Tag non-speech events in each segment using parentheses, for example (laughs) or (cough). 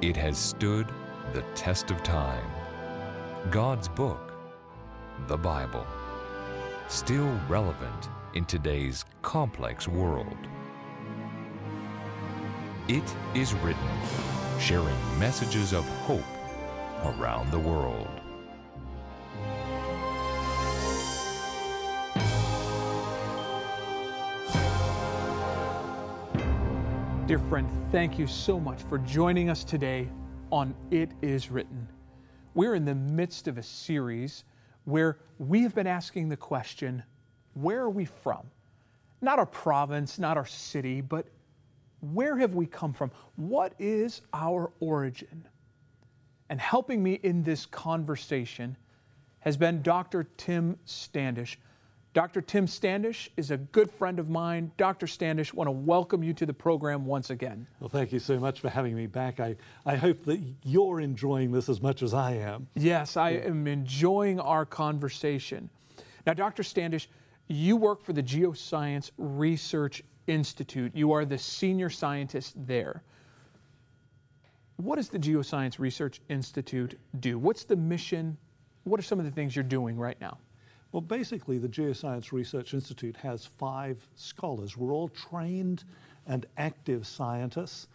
It has stood the test of time. God's book, the Bible, still relevant in today's complex world. It is written, sharing messages of hope around the world. Dear friend, thank you so much for joining us today on It Is Written. We're in the midst of a series where we have been asking the question where are we from? Not our province, not our city, but where have we come from? What is our origin? And helping me in this conversation has been Dr. Tim Standish. Dr. Tim Standish is a good friend of mine. Dr. Standish, want to welcome you to the program once again. Well, thank you so much for having me back. I, I hope that you're enjoying this as much as I am. Yes, I am enjoying our conversation. Now, Dr. Standish, you work for the Geoscience Research Institute. You are the senior scientist there. What does the Geoscience Research Institute do? What's the mission? What are some of the things you're doing right now? Well, basically, the Geoscience Research Institute has five scholars. We're all trained and active scientists,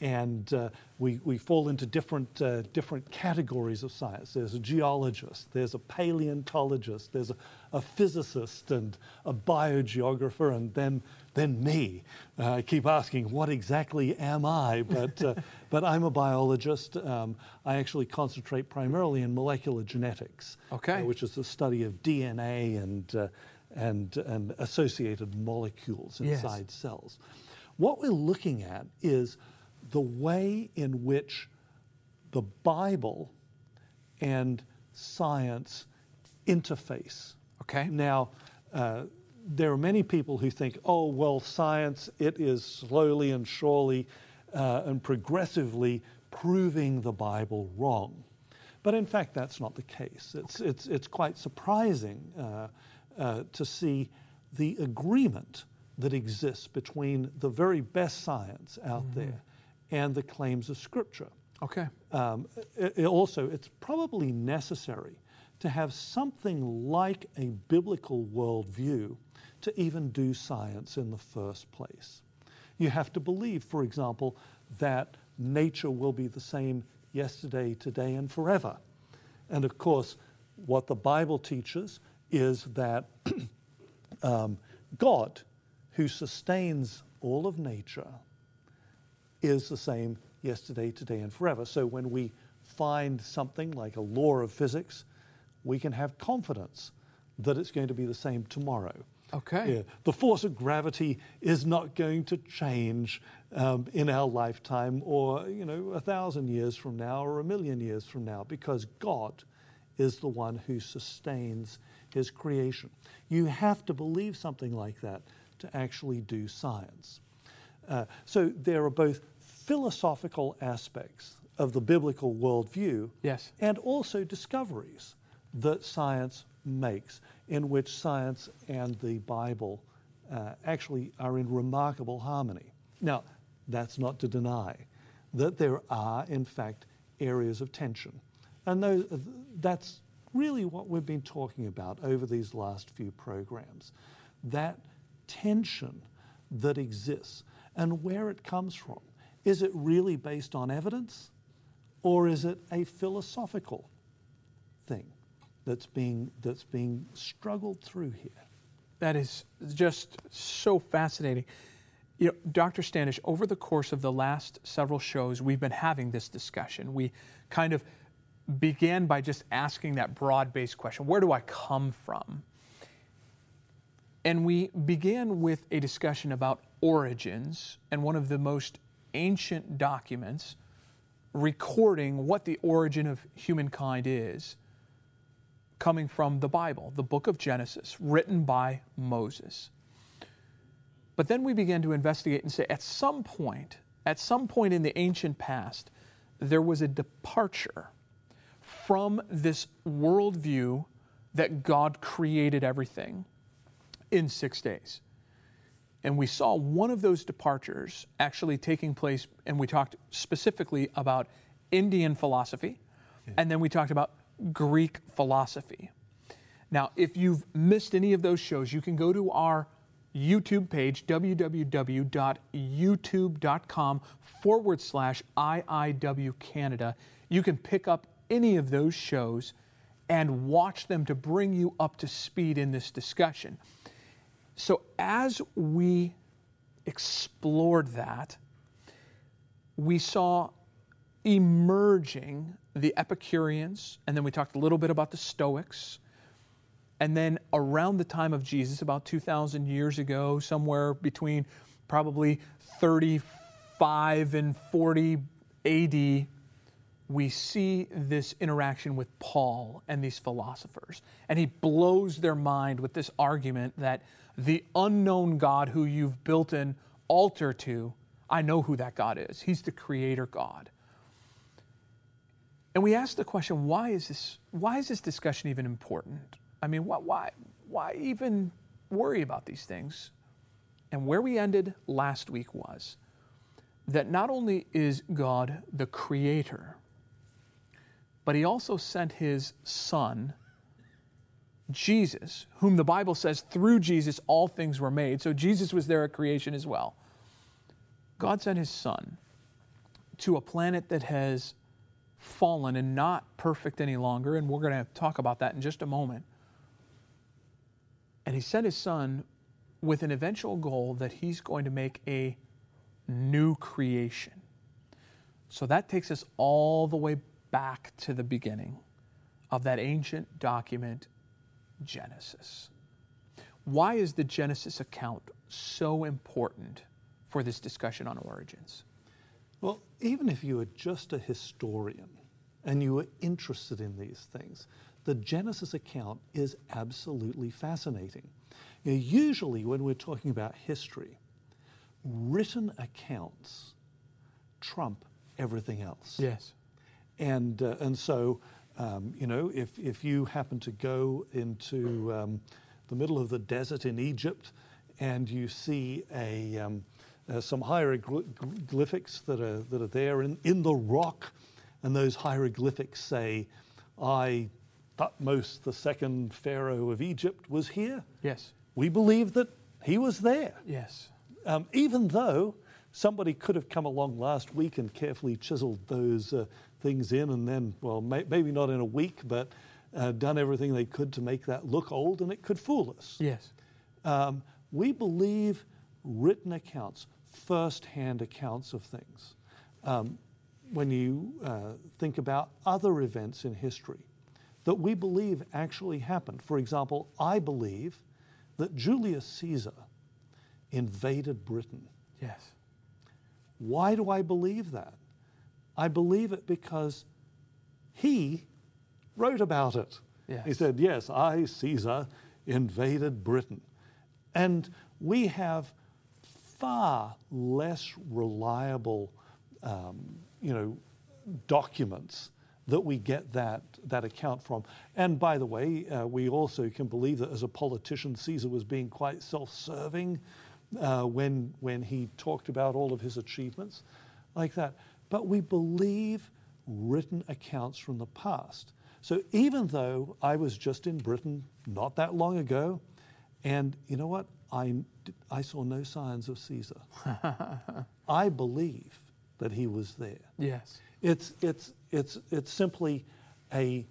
and uh, we, we fall into different, uh, different categories of science. There's a geologist, there's a paleontologist, there's a, a physicist, and a biogeographer, and then then me. Uh, I keep asking, what exactly am I? (laughs) But, uh, but I'm a biologist. Um, I actually concentrate primarily in molecular genetics, okay. uh, which is the study of DNA and, uh, and, and associated molecules inside yes. cells. What we're looking at is the way in which the Bible and science interface. Okay. Now, uh, there are many people who think, oh, well, science, it is slowly and surely uh, and progressively proving the Bible wrong. But in fact, that's not the case. It's, it's, it's quite surprising uh, uh, to see the agreement that exists between the very best science out mm-hmm. there and the claims of Scripture. Okay. Um, it, it also, it's probably necessary to have something like a biblical worldview to even do science in the first place. You have to believe, for example, that nature will be the same yesterday, today, and forever. And of course, what the Bible teaches is that (clears throat) um, God, who sustains all of nature, is the same yesterday, today, and forever. So when we find something like a law of physics, we can have confidence that it's going to be the same tomorrow. Okay. Yeah. The force of gravity is not going to change um, in our lifetime or, you know, a thousand years from now or a million years from now because God is the one who sustains his creation. You have to believe something like that to actually do science. Uh, so there are both philosophical aspects of the biblical worldview yes. and also discoveries that science makes in which science and the Bible uh, actually are in remarkable harmony. Now, that's not to deny that there are, in fact, areas of tension. And those, that's really what we've been talking about over these last few programs. That tension that exists and where it comes from. Is it really based on evidence or is it a philosophical thing? that's being, that's being struggled through here. That is just so fascinating. You know, Dr. Standish, over the course of the last several shows, we've been having this discussion. We kind of began by just asking that broad based question where do I come from? And we began with a discussion about origins and one of the most ancient documents recording what the origin of humankind is coming from the Bible, the book of Genesis, written by Moses. But then we began to investigate and say at some point, at some point in the ancient past, there was a departure from this worldview that God created everything in six days. And we saw one of those departures actually taking place, and we talked specifically about Indian philosophy, and then we talked about Greek philosophy. Now, if you've missed any of those shows, you can go to our YouTube page, www.youtube.com forward slash IIW Canada. You can pick up any of those shows and watch them to bring you up to speed in this discussion. So, as we explored that, we saw emerging the Epicureans, and then we talked a little bit about the Stoics. And then around the time of Jesus, about 2,000 years ago, somewhere between probably 35 and 40 AD, we see this interaction with Paul and these philosophers. And he blows their mind with this argument that the unknown God who you've built an altar to, I know who that God is. He's the creator God. And we ask the question, why is this, why is this discussion even important? I mean, why, why, why even worry about these things? And where we ended last week was that not only is God the creator, but he also sent his son, Jesus, whom the Bible says through Jesus all things were made. So Jesus was there at creation as well. God sent his son to a planet that has fallen and not perfect any longer, and we're going to talk about that in just a moment. And he sent his son with an eventual goal that he's going to make a new creation. So that takes us all the way back to the beginning of that ancient document, Genesis. Why is the Genesis account so important for this discussion on origins? Well, even if you are just a historian and you are interested in these things, the Genesis account is absolutely fascinating. You know, usually, when we're talking about history, written accounts trump everything else. Yes. And, uh, and so, um, you know, if, if you happen to go into um, the middle of the desert in Egypt and you see a, um, uh, some hieroglyphics that are, that are there in, in the rock, and those hieroglyphics say, I, Thutmose, the second pharaoh of Egypt, was here. Yes. We believe that he was there. Yes. Um, even though somebody could have come along last week and carefully chiseled those uh, things in, and then, well, may, maybe not in a week, but uh, done everything they could to make that look old, and it could fool us. Yes. Um, we believe written accounts, first hand accounts of things. Um, when you uh, think about other events in history that we believe actually happened. For example, I believe that Julius Caesar invaded Britain. Yes. Why do I believe that? I believe it because he wrote about it. Yes. He said, Yes, I, Caesar, invaded Britain. And we have far less reliable, um, you know, documents that we get that, that account from. And by the way, uh, we also can believe that as a politician, Caesar was being quite self serving uh, when, when he talked about all of his achievements like that. But we believe written accounts from the past. So even though I was just in Britain not that long ago, and you know what? I, I saw no signs of Caesar. (laughs) I believe that he was there. Yes. It's, it's, it's, it's simply a,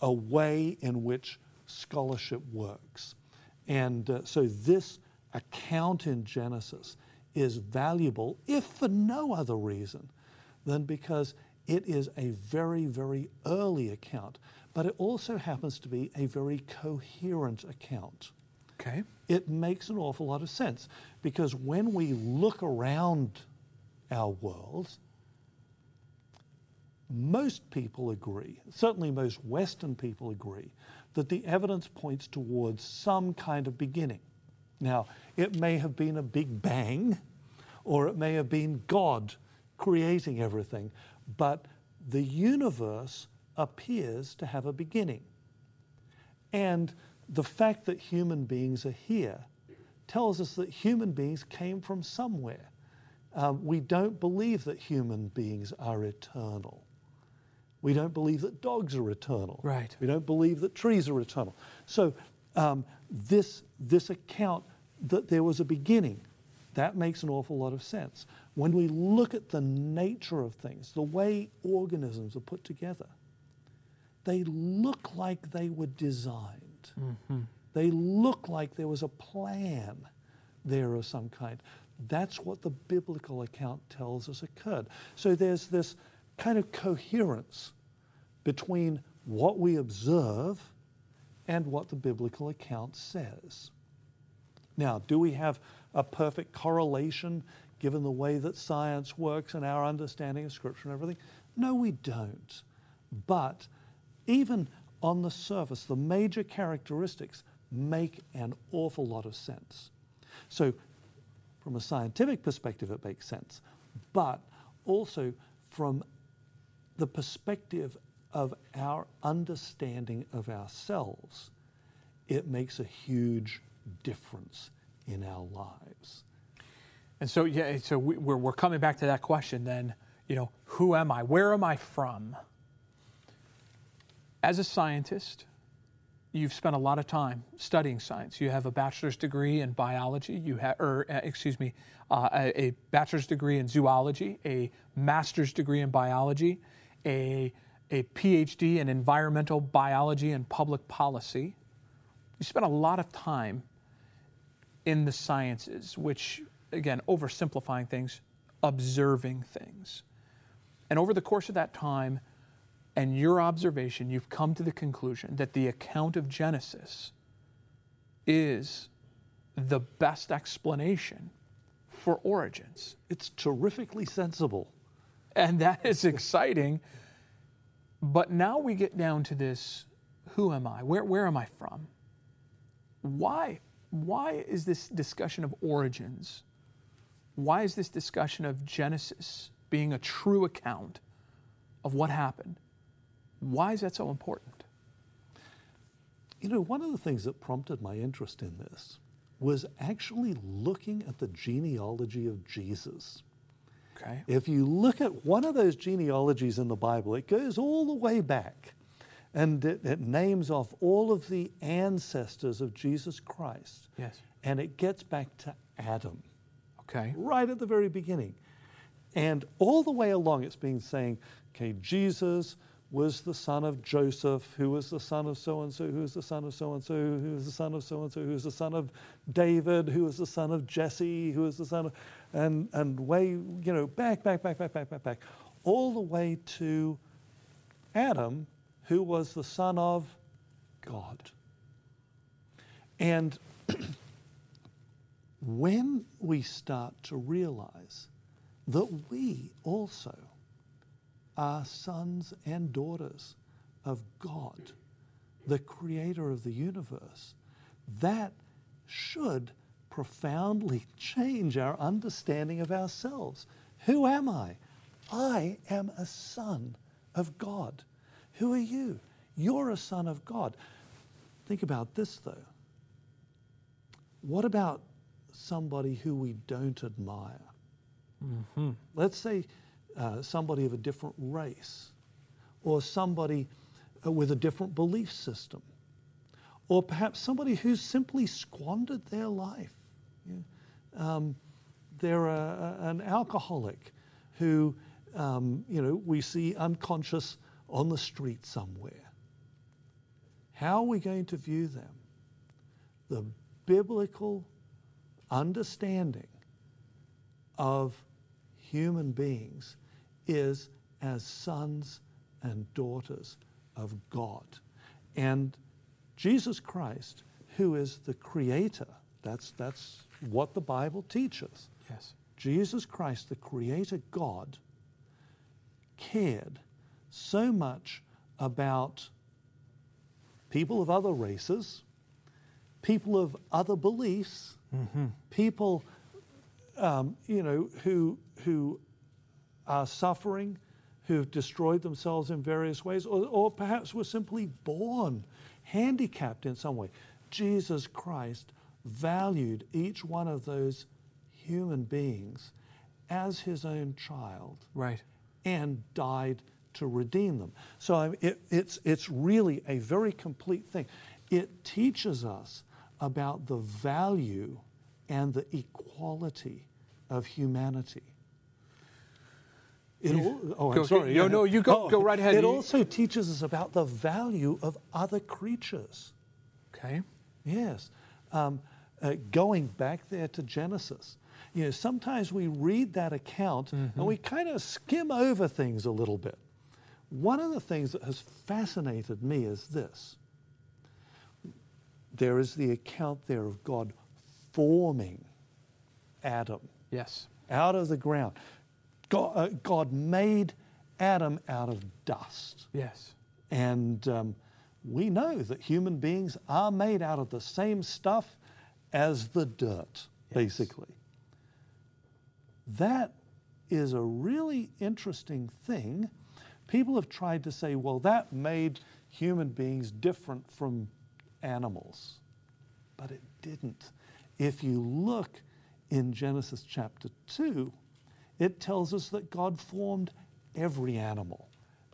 a way in which scholarship works. And uh, so this account in Genesis is valuable, if for no other reason than because it is a very, very early account, but it also happens to be a very coherent account. Okay. It makes an awful lot of sense because when we look around our world, most people agree, certainly most Western people agree, that the evidence points towards some kind of beginning. Now, it may have been a big bang, or it may have been God creating everything, but the universe appears to have a beginning. And the fact that human beings are here tells us that human beings came from somewhere. Um, we don't believe that human beings are eternal. We don't believe that dogs are eternal. Right. We don't believe that trees are eternal. So um, this, this account that there was a beginning, that makes an awful lot of sense. When we look at the nature of things, the way organisms are put together, they look like they were designed. Mm-hmm. They look like there was a plan there of some kind. That's what the biblical account tells us occurred. So there's this kind of coherence between what we observe and what the biblical account says. Now, do we have a perfect correlation given the way that science works and our understanding of Scripture and everything? No, we don't. But even on the surface, the major characteristics make an awful lot of sense. So, from a scientific perspective, it makes sense. But also from the perspective of our understanding of ourselves, it makes a huge difference in our lives. And so, yeah, so we, we're, we're coming back to that question then, you know, who am I? Where am I from? As a scientist, you've spent a lot of time studying science. You have a bachelor's degree in biology, you have, or uh, excuse me, uh, a, a bachelor's degree in zoology, a master's degree in biology, a, a PhD in environmental biology and public policy. You spent a lot of time in the sciences, which, again, oversimplifying things, observing things. And over the course of that time and your observation, you've come to the conclusion that the account of Genesis is the best explanation for origins. It's terrifically sensible. And that is exciting. But now we get down to this who am I? Where, where am I from? Why, why is this discussion of origins? Why is this discussion of Genesis being a true account of what happened? Why is that so important? You know, one of the things that prompted my interest in this was actually looking at the genealogy of Jesus. Okay. If you look at one of those genealogies in the Bible, it goes all the way back and it, it names off all of the ancestors of Jesus Christ. Yes. And it gets back to Adam, Okay. right at the very beginning. And all the way along, it's been saying, okay, Jesus was the son of Joseph, who was the son of so and so, who was the son of so and so, who was the son of so and so, who was the son of David, who was the son of Jesse, who was the son of, and, and way, you know, back, back, back, back, back, back, back, all the way to Adam, who was the son of God. And (clears throat) when we start to realize that we also are sons and daughters of God, the creator of the universe, that should profoundly (laughs) change our understanding of ourselves. Who am I? I am a son of God. Who are you? You're a son of God. Think about this though. What about somebody who we don't admire? Let's say uh, somebody of a different race, or somebody uh, with a different belief system, or perhaps somebody who's simply squandered their life. You know, um, they're a, a- an alcoholic who, um, you know, we see unconscious on the street somewhere. How are we going to view them? The biblical understanding of human beings is as sons and daughters of God. And Jesus Christ, who is the creator, that's, that's what the Bible teaches. Yes. Jesus Christ, the creator God, cared so much about people of other races, people of other beliefs, people, um, you know, who, who are suffering, who've destroyed themselves in various ways, or, or perhaps were simply born handicapped in some way. Jesus Christ valued each one of those human beings as his own child Right. and died to redeem them. So it, it's, it's really a very complete thing. It teaches us about the value and the equality of humanity. It oh, I'm sorry. no, no, you go- go right ahead. It also teaches us about the value of other creatures. Okay. Yes. Um, uh, going back there to Genesis, you know, sometimes we read that account and we kind of skim over things a little bit. One of the things that has fascinated me is this there is the account there of God forming Adam Yes. out of the ground. God, uh, God made Adam out of dust. Yes. And um, we know that human beings are made out of the same stuff as the dirt, basically. That is a really interesting thing. People have tried to say, well, that made human beings different from animals. But it didn't. If you look in Genesis chapter 2, it tells us that God formed every animal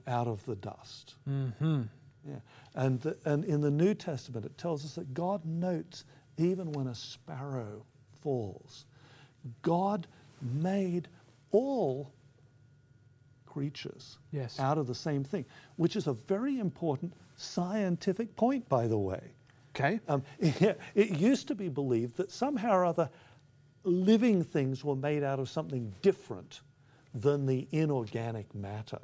out of the dust. Mm-hmm. Yeah. And, the, and in the New Testament, it tells us that God notes even when a sparrow falls. God made all creatures Yes. out of the same thing, which is a very important scientific point, by the way. Okay. Um, (laughs) it, it used to be believed that somehow or other living things were made out of something different than the inorganic matter.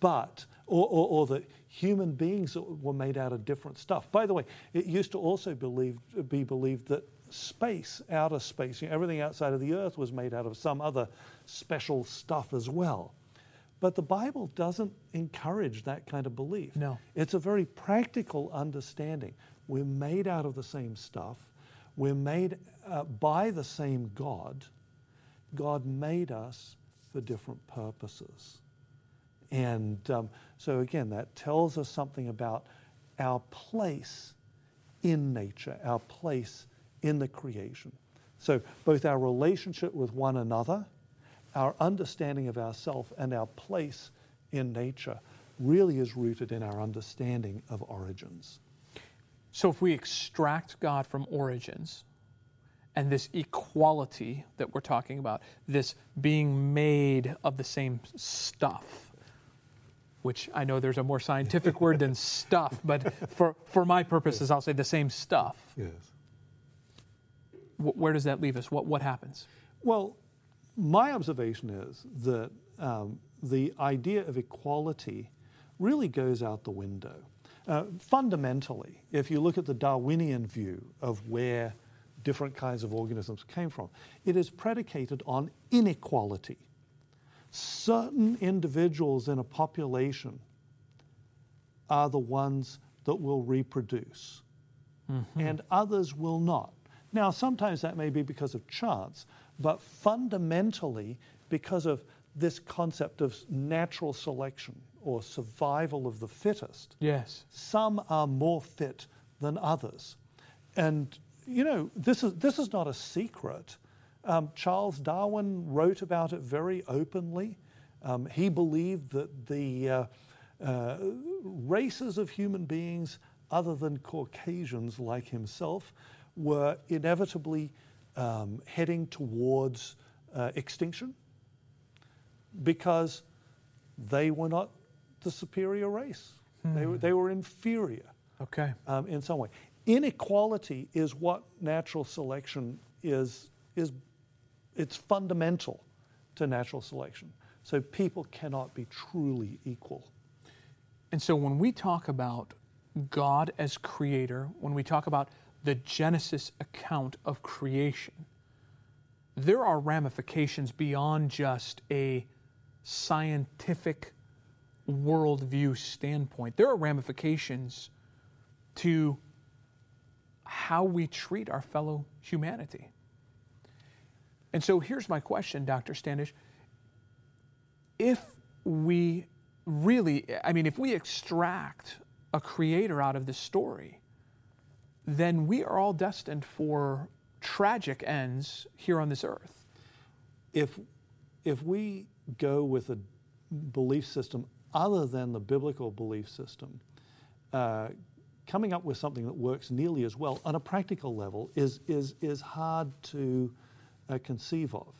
But, or, or, or that human beings were made out of different stuff. By the way, it used to also believe, be believed that space, outer space, you know, everything outside of the earth was made out of some other special stuff as well. But the Bible doesn't encourage that kind of belief. No. It's a very practical understanding. We're made out of the same stuff. We're made uh, by the same God. God made us for different purposes. And um, so, again, that tells us something about our place in nature, our place in the creation. So, both our relationship with one another, our understanding of ourself, and our place in nature really is rooted in our understanding of origins. So if we extract God from origins and this equality that we're talking about, this being made of the same stuff, which I know there's a more scientific word than stuff, but for, for my purposes, I'll say the same stuff. Yes. Wh- Where does that leave us? What, what happens? Well, my observation is that um, the idea of equality really goes out the window. Uh, fundamentally, if you look at the Darwinian view of where different kinds of organisms came from, it is predicated on inequality. Certain individuals in a population are the ones that will reproduce, and others will not. Now, sometimes that may be because of chance, but fundamentally because of this concept of natural selection or survival of the fittest. Yes. Some are more fit than others. And, you know, this is, this is not a secret. Um, Charles Darwin wrote about it very openly. Um, he believed that the uh, uh, races of human beings, other than Caucasians like himself, were inevitably um, heading towards uh, extinction because they were not the superior race. They, were, they were inferior Okay. um, in some way. Inequality is what natural selection is, is it's fundamental to natural selection. So people cannot be truly equal. And so when we talk about God as creator, when we talk about the Genesis account of creation, there are ramifications beyond just a scientific worldview standpoint. There are ramifications to how we treat our fellow humanity. And so here's my question, Dr. Standish. If we really, I mean, if we extract a creator out of this story, then we are all destined for tragic ends here on this earth. If, if we go with a belief system other than the biblical belief system, uh, coming up with something that works nearly as well on a practical level is, is, is hard to uh, conceive of.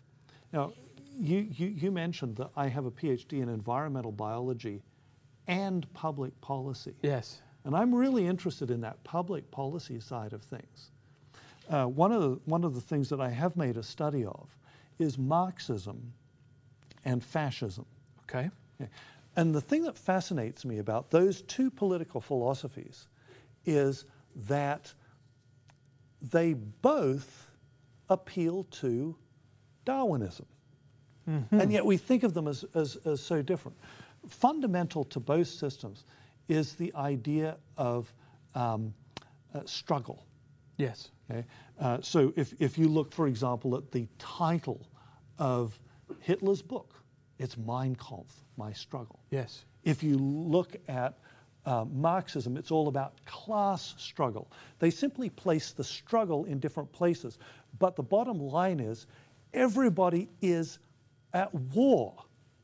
Now, you, you, you mentioned that I have a PhD in environmental biology and public policy. Yes. And I'm really interested in that public policy side of things. Uh, one, of the, one of the things that I have made a study of is Marxism and fascism. Okay. And the thing that fascinates me about those two political philosophies is that they both appeal to Darwinism. Mm-hmm. And yet we think of them as, as, as so different. Fundamental to both systems is the idea of um, uh, struggle. Yes. Okay? Uh, so if, if you look, for example, at the title of Hitler's book, it's Mein Kampf, My Struggle. Yes. If you look at uh, Marxism, it's all about class struggle. They simply place the struggle in different places. But the bottom line is everybody is at war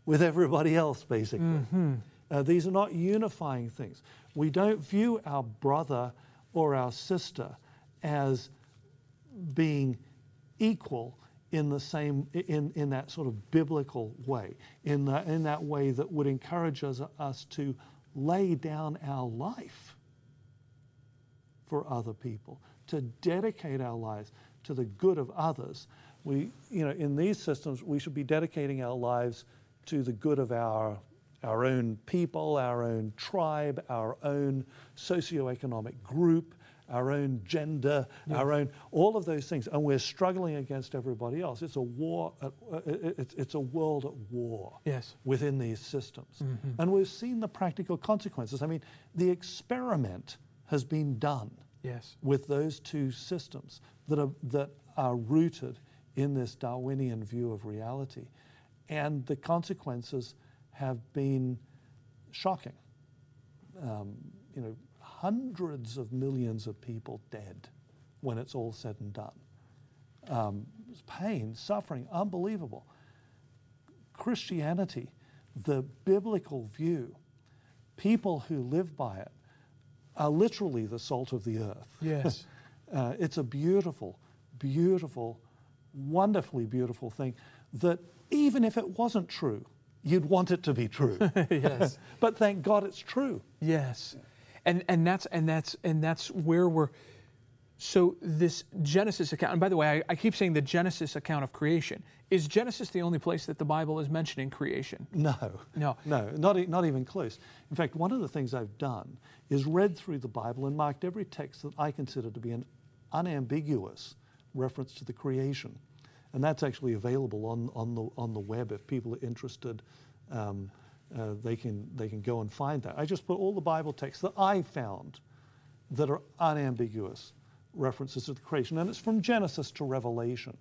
with everybody else, basically. Mm-hmm. Uh, these are not unifying things. We don't view our brother or our sister as being equal in the same in, in that sort of biblical way, in, the, in that way that would encourage us, us to lay down our life for other people, to dedicate our lives to the good of others. We, you know, in these systems, we should be dedicating our lives to the good of our, our own people, our own tribe, our own socioeconomic group, our own gender, yeah. our own, all of those things. And we're struggling against everybody else. It's a war, uh, it's, it's a world at war yes. within these systems. Mm-hmm. And we've seen the practical consequences. I mean, the experiment has been done yes. with those two systems that are, that are rooted in this Darwinian view of reality. And the consequences have been shocking. Um, you know, hundreds of millions of people dead when it's all said and done. Um, pain, suffering, unbelievable. Christianity, the biblical view, people who live by it are literally the salt of the earth. Yes. (laughs) uh, it's a beautiful, beautiful, wonderfully beautiful thing that even if it wasn't true, you'd want it to be true. (laughs) yes. (laughs) but thank God it's true. Yes. And and that's and that's and that's where we're so this genesis account and by the way I, I, keep saying the genesis account of creation. Is genesis the only place that the bible is mentioning creation? No. No. No not, not even close. In fact one of the things i've done is read through the bible and marked every text that i consider to be an unambiguous reference to the creation and that's actually available on, on, the, on the web if people are interested um, uh, they, can, they can go and find that. I just put all the Bible texts that I found that are unambiguous references to the creation. And it's from Genesis to Revelation.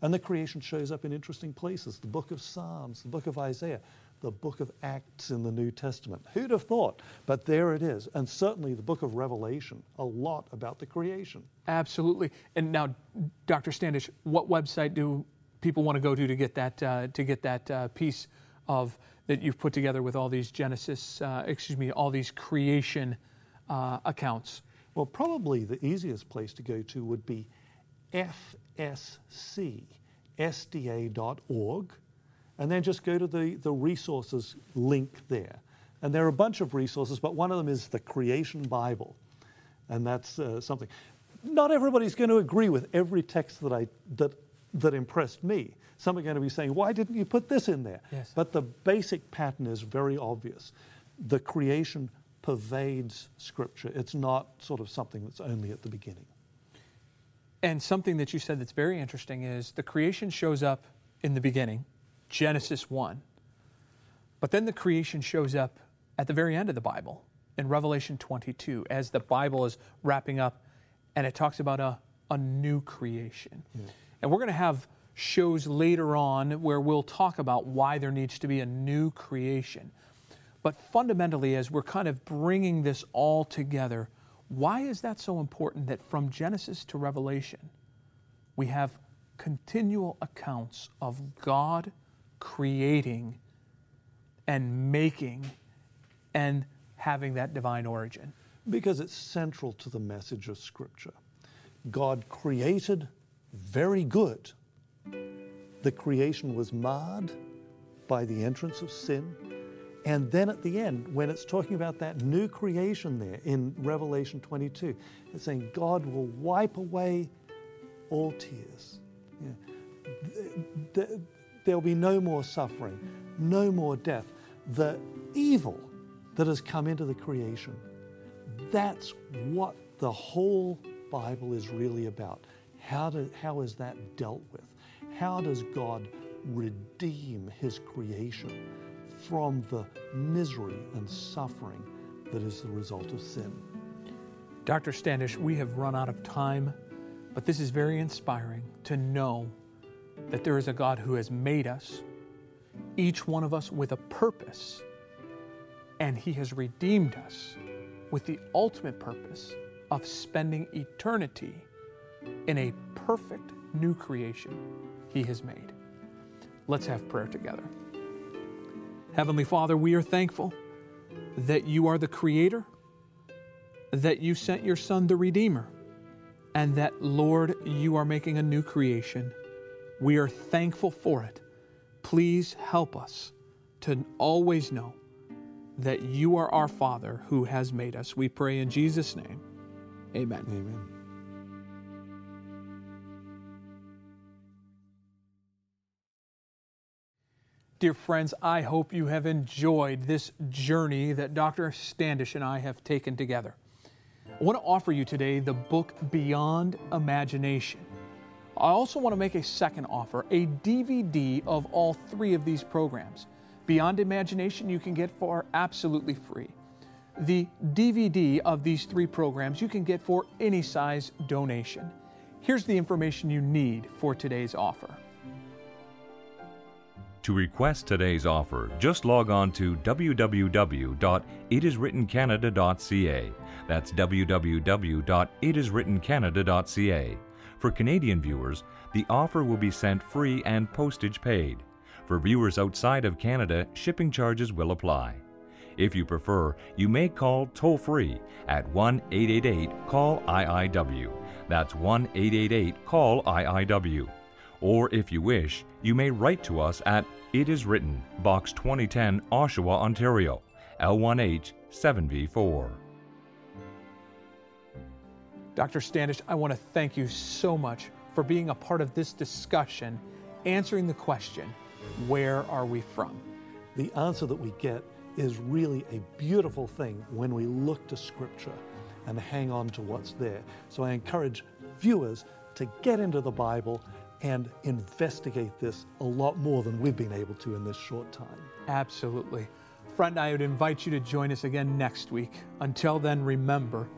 And the creation shows up in interesting places the book of Psalms, the book of Isaiah, the book of Acts in the New Testament. Who'd have thought? But there it is. And certainly the book of Revelation, a lot about the creation. Absolutely. And now, Dr. Standish, what website do people want to go to to get that, uh, to get that uh, piece of that you've put together with all these Genesis, uh, excuse me, all these creation uh, accounts? Well, probably the easiest place to go to would be fscsda.org, and then just go to the, the resources link there. And there are a bunch of resources, but one of them is the Creation Bible. And that's uh, something. Not everybody's going to agree with every text that, I, that, that impressed me some are going to be saying, why didn't you put this in there? Yes. But the basic pattern is very obvious. The creation pervades Scripture. It's not sort of something that's only at the beginning. And something that you said that's very interesting is the creation shows up in the beginning, Genesis 1. But then the creation shows up at the very end of the Bible in Revelation 22 as the Bible is wrapping up and it talks about a, a new creation. Yeah. And we're going to have shows later on where we'll talk about why there needs to be a new creation. But fundamentally, as we're kind of bringing this all together, why is that so important that from Genesis to Revelation, we have continual accounts of God creating and making and having that divine origin? Because it's central to the message of Scripture. God created very good. The creation was marred by the entrance of sin. And then at the end, when it's talking about that new creation there in Revelation 22, it's saying God will wipe away all tears. Yeah. There'll be no more suffering, no more death. The evil that has come into the creation, that's what the whole Bible is really about. How, do, how is that dealt with? How does God redeem His creation from the misery and suffering that is the result of sin? Dr. Standish, we have run out of time, but this is very inspiring to know that there is a God who has made us, each one of us with a purpose, and He has redeemed us with the ultimate purpose of spending eternity in a perfect new creation He has made. Let's have prayer together. Heavenly Father, we are thankful that you are the Creator, that you sent your Son, the Redeemer, and that, Lord, you are making a new creation. We are thankful for it. Please help us to always know that you are our Father who has made us. We pray in Jesus' name. Amen. Amen. Dear friends, I hope you have enjoyed this journey that Dr. Standish and I have taken together. I want to offer you today the book Beyond Imagination. I also want to make a second offer a DVD of all three of these programs. Beyond Imagination, you can get for absolutely free. The DVD of these three programs you can get for any size donation. Here's the information you need for today's offer. To request today's offer, just log on to www.itiswrittencanada.ca. That's www.itiswrittencanada.ca. For Canadian viewers, the offer will be sent free and postage paid. For viewers outside of Canada, shipping charges will apply. If you prefer, you may call toll free at 1 888 CALL IIW. That's 1 888 CALL IIW. Or if you wish, you may write to us at It Is Written, Box 2010, Oshawa, Ontario, L1H 7V4. Dr. Standish, I want to thank you so much for being a part of this discussion, answering the question, Where are we from? The answer that we get is really a beautiful thing when we look to Scripture and hang on to what's there. So I encourage viewers to get into the Bible and investigate this a lot more than we've been able to in this short time. Absolutely. Friend, I would invite you to join us again next week. Until then, remember,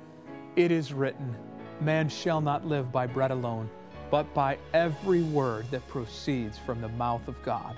it is written, Man shall not live by bread alone, but by every word that proceeds from the mouth of God.